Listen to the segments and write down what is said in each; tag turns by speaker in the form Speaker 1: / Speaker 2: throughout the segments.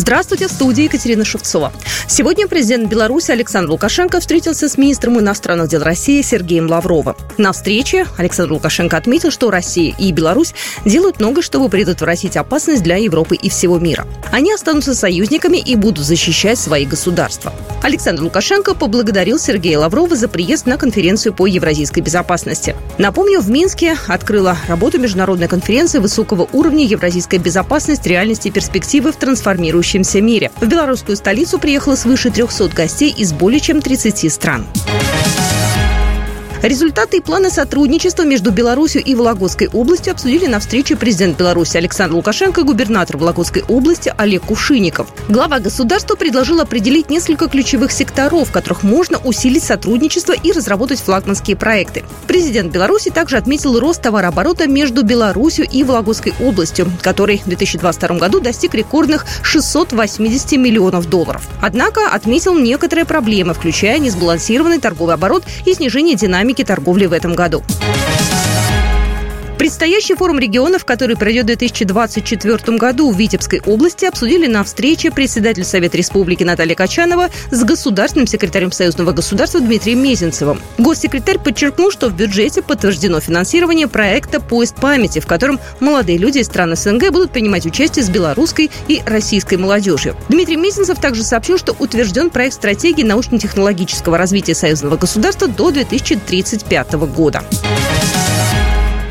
Speaker 1: Здравствуйте, в студии Екатерина Шевцова. Сегодня президент Беларуси Александр Лукашенко встретился с министром иностранных дел России Сергеем Лавровым. На встрече Александр Лукашенко отметил, что Россия и Беларусь делают много, чтобы предотвратить опасность для Европы и всего мира. Они останутся союзниками и будут защищать свои государства. Александр Лукашенко поблагодарил Сергея Лаврова за приезд на конференцию по евразийской безопасности. Напомню, в Минске открыла работу международная конференция высокого уровня «Евразийская безопасность. Реальности и перспективы в трансформирующей развивающемся мире. В белорусскую столицу приехало свыше 300 гостей из более чем 30 стран. Результаты и планы сотрудничества между Беларусью и Вологодской областью обсудили на встрече президент Беларуси Александр Лукашенко и губернатор Вологодской области Олег Кушиников. Глава государства предложил определить несколько ключевых секторов, в которых можно усилить сотрудничество и разработать флагманские проекты. Президент Беларуси также отметил рост товарооборота между Беларусью и Вологодской областью, который в 2022 году достиг рекордных 680 миллионов долларов. Однако отметил некоторые проблемы, включая несбалансированный торговый оборот и снижение динамики динамики торговли в этом году. Предстоящий форум регионов, который пройдет в 2024 году в Витебской области, обсудили на встрече председатель Совета Республики Наталья Качанова с государственным секретарем Союзного государства Дмитрием Мезенцевым. Госсекретарь подчеркнул, что в бюджете подтверждено финансирование проекта «Поезд памяти», в котором молодые люди из стран СНГ будут принимать участие с белорусской и российской молодежью. Дмитрий Мезенцев также сообщил, что утвержден проект стратегии научно-технологического развития союзного государства до 2035 года.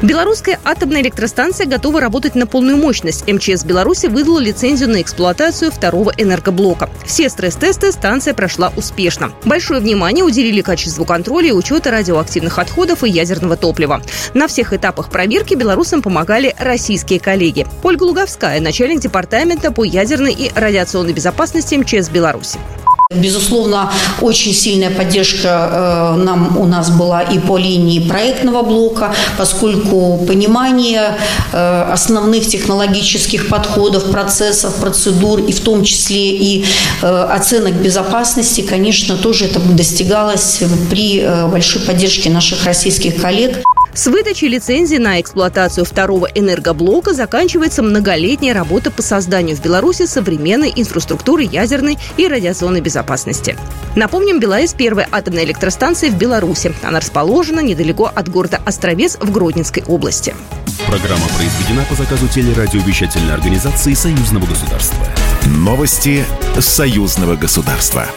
Speaker 1: Белорусская атомная электростанция готова работать на полную мощность. МЧС Беларуси выдала лицензию на эксплуатацию второго энергоблока. Все стресс-тесты станция прошла успешно. Большое внимание уделили качеству контроля и учета радиоактивных отходов и ядерного топлива. На всех этапах проверки белорусам помогали российские коллеги. Ольга Луговская, начальник департамента по ядерной и радиационной безопасности МЧС Беларуси.
Speaker 2: Безусловно, очень сильная поддержка э, нам у нас была и по линии проектного блока, поскольку понимание э, основных технологических подходов, процессов, процедур и в том числе и э, оценок безопасности, конечно, тоже это достигалось при большой поддержке наших российских коллег.
Speaker 1: С выдачей лицензии на эксплуатацию второго энергоблока заканчивается многолетняя работа по созданию в Беларуси современной инфраструктуры ядерной и радиационной безопасности. Напомним, БелАЭС – первая атомная электростанция в Беларуси. Она расположена недалеко от города Островец в Гродненской области.
Speaker 3: Программа произведена по заказу телерадиовещательной организации Союзного государства. Новости Союзного государства.